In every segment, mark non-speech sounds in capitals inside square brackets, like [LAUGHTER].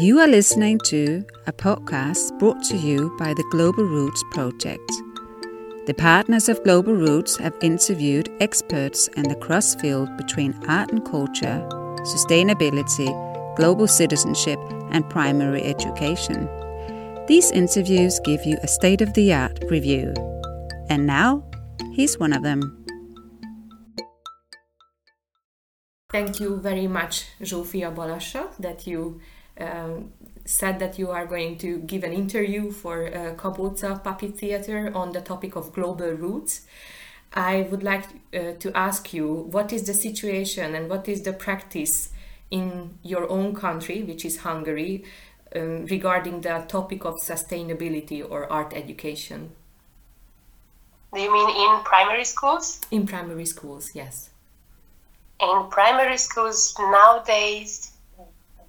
You are listening to a podcast brought to you by the Global Roots Project. The partners of Global Roots have interviewed experts in the crossfield between art and culture, sustainability, global citizenship, and primary education. These interviews give you a state of the art review. And now, here's one of them. Thank you very much, Zsófia Balassa, that you um, said that you are going to give an interview for uh, Kabóca Puppet Theatre on the topic of global roots. I would like uh, to ask you what is the situation and what is the practice in your own country, which is Hungary, um, regarding the topic of sustainability or art education? Do you mean in primary schools? In primary schools, yes. In primary schools nowadays,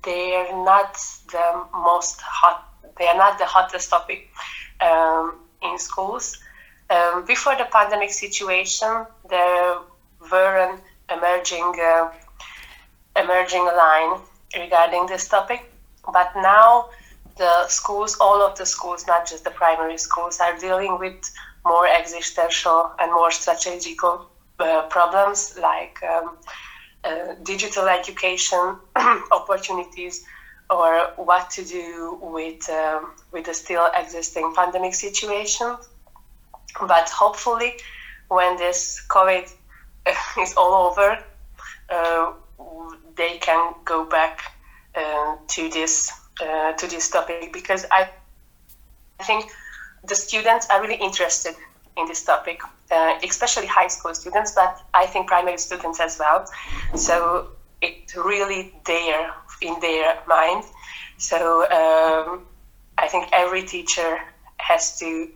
they're not the most hot. They are not the hottest topic um, in schools. Um, before the pandemic situation, there were an emerging uh, emerging line regarding this topic, but now the schools, all of the schools, not just the primary schools, are dealing with more existential and more strategical uh, problems like um, uh, digital education [CLEARS THROAT] opportunities or what to do with um, with the still existing pandemic situation. But hopefully, when this COVID [LAUGHS] is all over, uh, they can go back uh, to this uh, to this topic because I think the students are really interested in this topic, uh, especially high school students, but I think primary students as well. So it's really there in their mind. So um, I think every teacher has to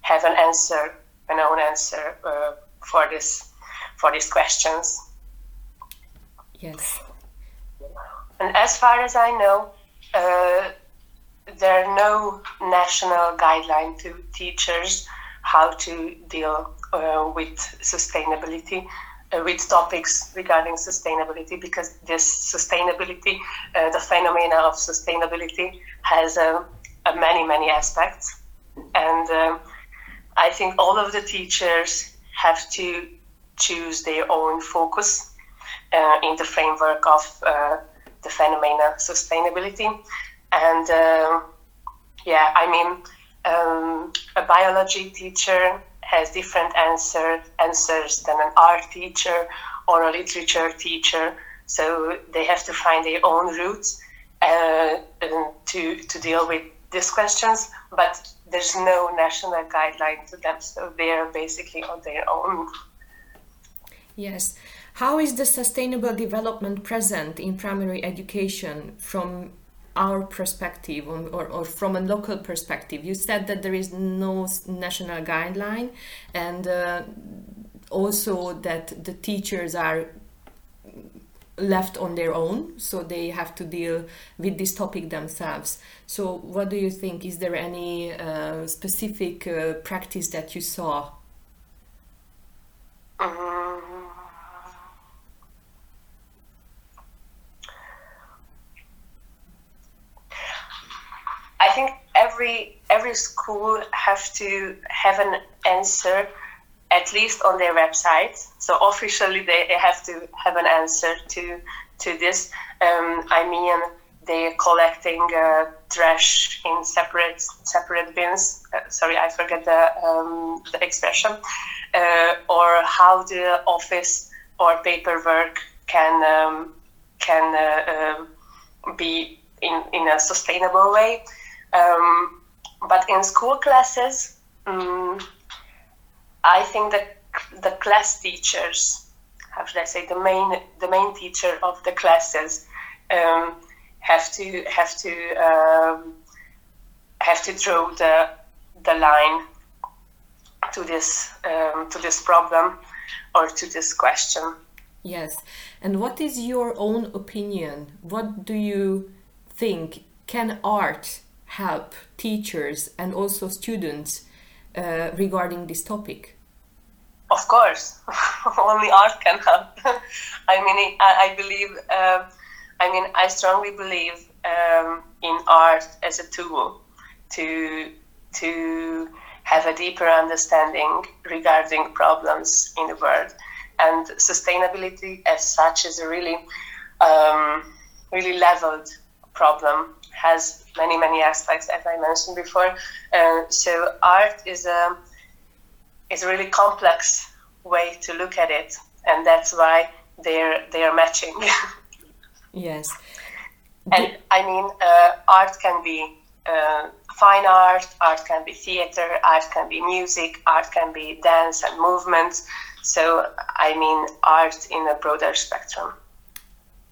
have an answer, an own answer uh, for this for these questions. Yes. And as far as I know, uh, there are no national guideline to teachers how to deal with sustainability, uh, with topics regarding sustainability, because this sustainability, uh, the phenomena of sustainability, has uh, many, many aspects. And um, I think all of the teachers have to choose their own focus uh, in the framework of uh, the phenomena sustainability. And um, yeah, I mean, um, a biology teacher has different answer, answers than an art teacher or a literature teacher. So they have to find their own routes uh, to, to deal with these questions, but there's no national guideline to them, so they are basically on their own. Yes. How is the sustainable development present in primary education from our perspective or, or, from a local perspective. You said that there is no national guideline and uh, also that the teachers are left on their own so they have to deal with this topic themselves. So what do you think? Is there any uh, specific uh, practice that you saw? Um, I think every school have to have an answer at least on their website. So officially they have to have an answer to to this. Um, I mean, they're collecting uh, trash in separate separate bins. Uh, sorry, I forget the um, the expression. Uh, or how the office or paperwork can um, can uh, um, be in in a sustainable way. Um, but in school classes, um, I think that the class teachers, how should I say, the main the main teacher of the classes, um, have to have to um, have to draw the the line to this um, to this problem or to this question. Yes, and what is your own opinion? What do you think? Can art help teachers and also students uh, regarding this topic? of course, [LAUGHS] only art can help. [LAUGHS] I mean, I, believe. Uh, I mean, I strongly believe um, in art as a tool to to have a deeper understanding regarding problems in the world, and sustainability as such is a really um, really leveled problem. Has many many aspects, as I mentioned before. Uh, so art is a is a really complex way to look at it, and that's why they're they're matching. [LAUGHS] yes, and I mean, uh, art can be uh, fine art, art can be theater, art can be music, art can be dance and movement. So I mean, art in a broader spectrum.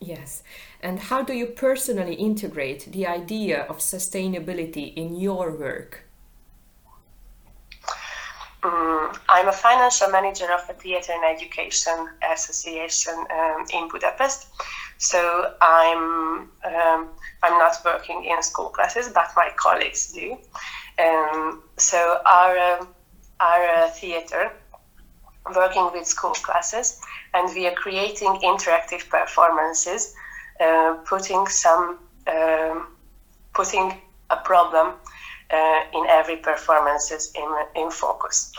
Yes. And how do you personally integrate the idea of sustainability in your work? Um, I'm a financial manager of a theater and education association um, in Budapest. So I'm um, I'm not working in school classes, but my colleagues do. Um, so our um, our uh, theater working with school classes, and we are creating interactive performances, uh, putting some um, putting a problem uh, in every performances in, in focus.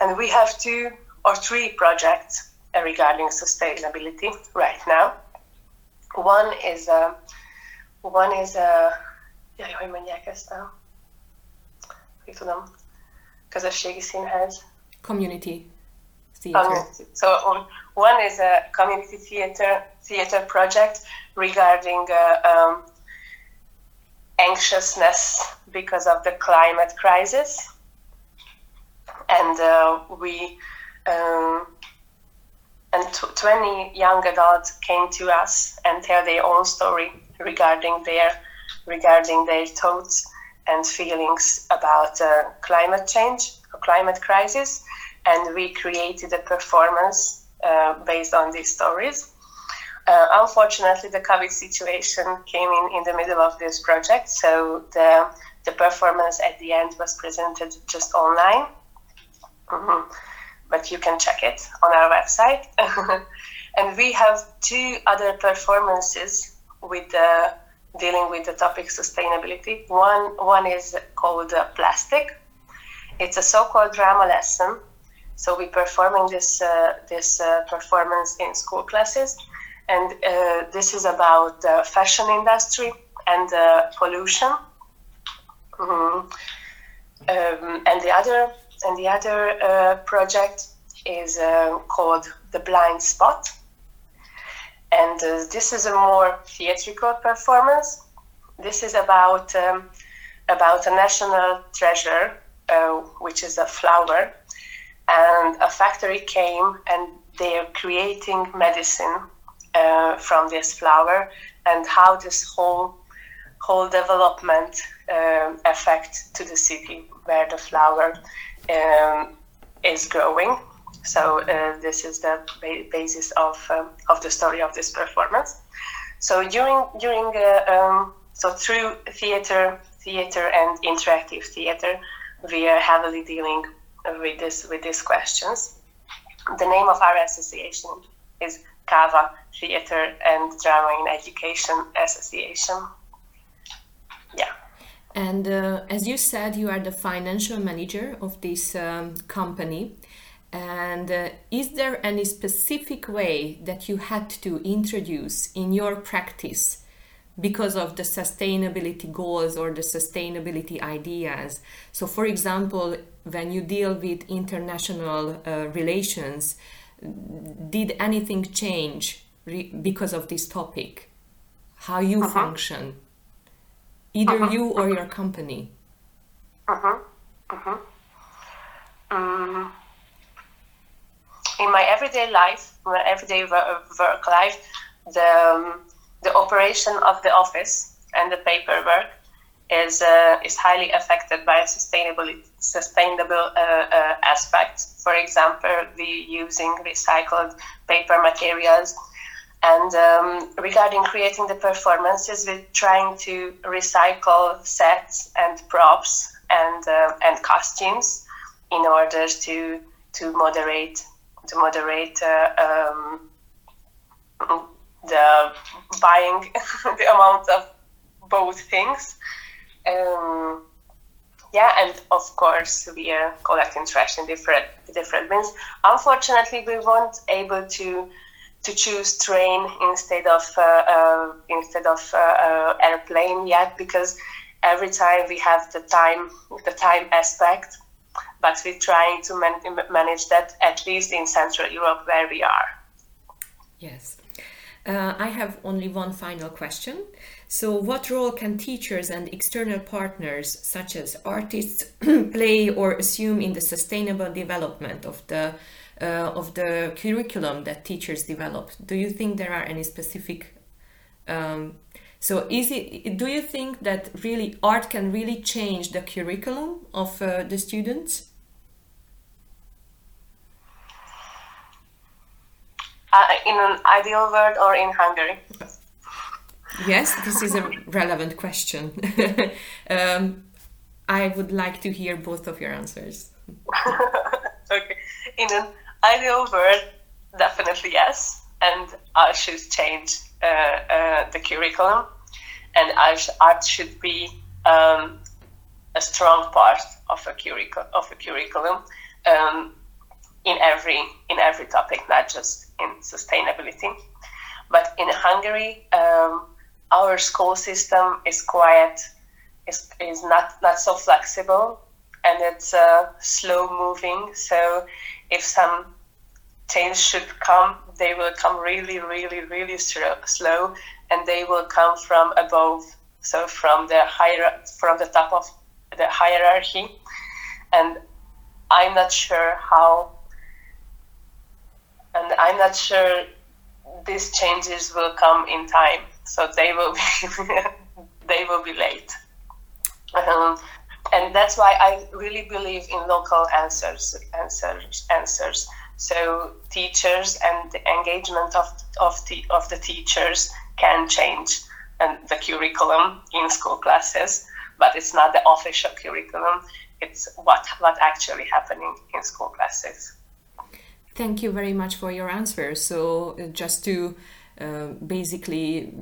And we have two or three projects regarding sustainability right now. One is a, one is a, jaj, hogy mondják ezt a. Community theater. So um, one is a community theater theater project regarding uh, um, anxiousness because of the climate crisis. And uh, we, um, and t- 20 young adults came to us and tell their own story regarding their, regarding their thoughts and feelings about uh, climate change, or climate crisis. And we created a performance uh, based on these stories. Uh, unfortunately, the COVID situation came in in the middle of this project, so the the performance at the end was presented just online. Mm-hmm. But you can check it on our website. [LAUGHS] and we have two other performances with the dealing with the topic sustainability. One one is called uh, plastic. It's a so-called drama lesson. So we're performing this uh, this uh, performance in school classes and uh, this is about the fashion industry and pollution. Mm-hmm. Um, and the other and the other uh, project is uh, called the Blind Spot, and uh, this is a more theatrical performance. This is about um, about a national treasure, which is a flower, and a factory came and they are creating medicine uh, from this flower and how this whole whole development um, to the city where the flower um, is growing. So uh, this is the ba- basis of um, of the story of this performance. So during during uh, um, so through theater theater and interactive theater, we are heavily dealing with this with these questions. The name of our association is Káva Theatre and Drama in Education Association. Yeah. And uh, as you said, you are the financial manager of this um, company. And uh, is there any specific way that you had to introduce in your practice because of the sustainability goals or the sustainability ideas? So, for example, when you deal with international uh, relations, did anything change re- because of this topic? How you uh-huh. function, either uh-huh. you or your company? Uh-huh. Uh-huh. Um, in my everyday life, my everyday work life, the um, the operation of the office and the paperwork is uh, is highly affected by sustainability sustainable uh, uh, aspects. For example, we using recycled paper materials. And um, regarding creating the performances, we're trying to recycle sets and props and uh, and costumes in order to to moderate to moderate uh, um, the buying [LAUGHS] the amount of both things. Um, yeah, and of course we are collecting trash in different different bins. Unfortunately, we weren't able to to choose train instead of uh, uh, instead of uh, uh, airplane yet because every time we have the time the time aspect, but we're trying to man- manage that at least in Central Europe where we are. Yes. Uh, I have only one final question. So, what role can teachers and external partners, such as artists, [CLEARS THROAT] play or assume in the sustainable development of the uh, of the curriculum that teachers develop? Do you think there are any specific? Um, so, is it? Do you think that really art can really change the curriculum of uh, the students? Uh, in an ideal world or in Hungary? Yes, this is a relevant question. [LAUGHS] um, I would like to hear both of your answers. [LAUGHS] okay. In an ideal world, definitely yes. And I should change uh, uh, the curriculum, and art should be um, a strong part of a, curricu- of a curriculum um, in every in every topic, not just in sustainability. But in Hungary, um, our school system is quite is, is not not so flexible and it's uh, slow moving so if some change should come they will come really really really slow and they will come from above so from the higher from the top of the hierarchy and i'm not sure how i'm not sure these changes will come in time so they will be [LAUGHS] they will be late. Um, and that's why I really believe in local answers, answers, answers. So teachers and the engagement of of the of the teachers can change and the curriculum in school classes, but it's not the official curriculum. It's what what actually happening in school classes. Thank you very much for your answer. So uh, just to uh, basically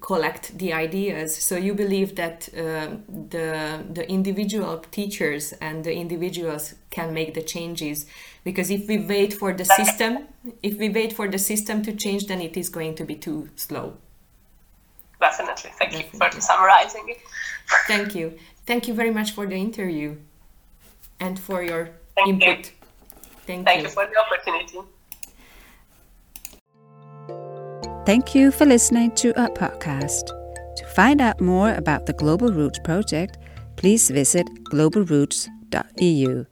collect the ideas. So you believe that uh, the the individual teachers and the individuals can make the changes because if we wait for the system, if we wait for the system to change, then it is going to be too slow. Definitely. Thank Definitely. you for summarizing it. Thank you. Thank you very much for the interview and for your Thank input. You. Thank, Thank you. you for the opportunity. Thank you for listening to our podcast. To find out more about the Global Roots Project, please visit globalroots.eu.